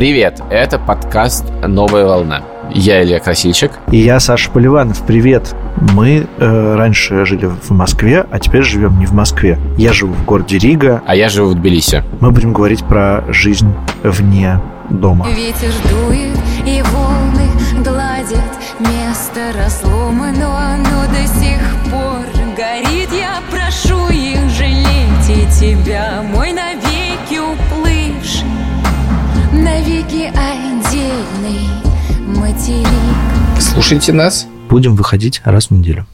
Привет, это подкаст «Новая волна». Я Илья Красильчик. И я Саша Поливанов. Привет. Мы э, раньше жили в Москве, а теперь живем не в Москве. Я живу в городе Рига. А я живу в Тбилиси. Мы будем говорить про жизнь вне дома. Ветер дует и волны гладят Место разломано, оно до сих пор горит Я прошу их жалеть и тебя, мой навеки уплывший Навеки отдельный материк Слушайте нас. Будем выходить раз в неделю.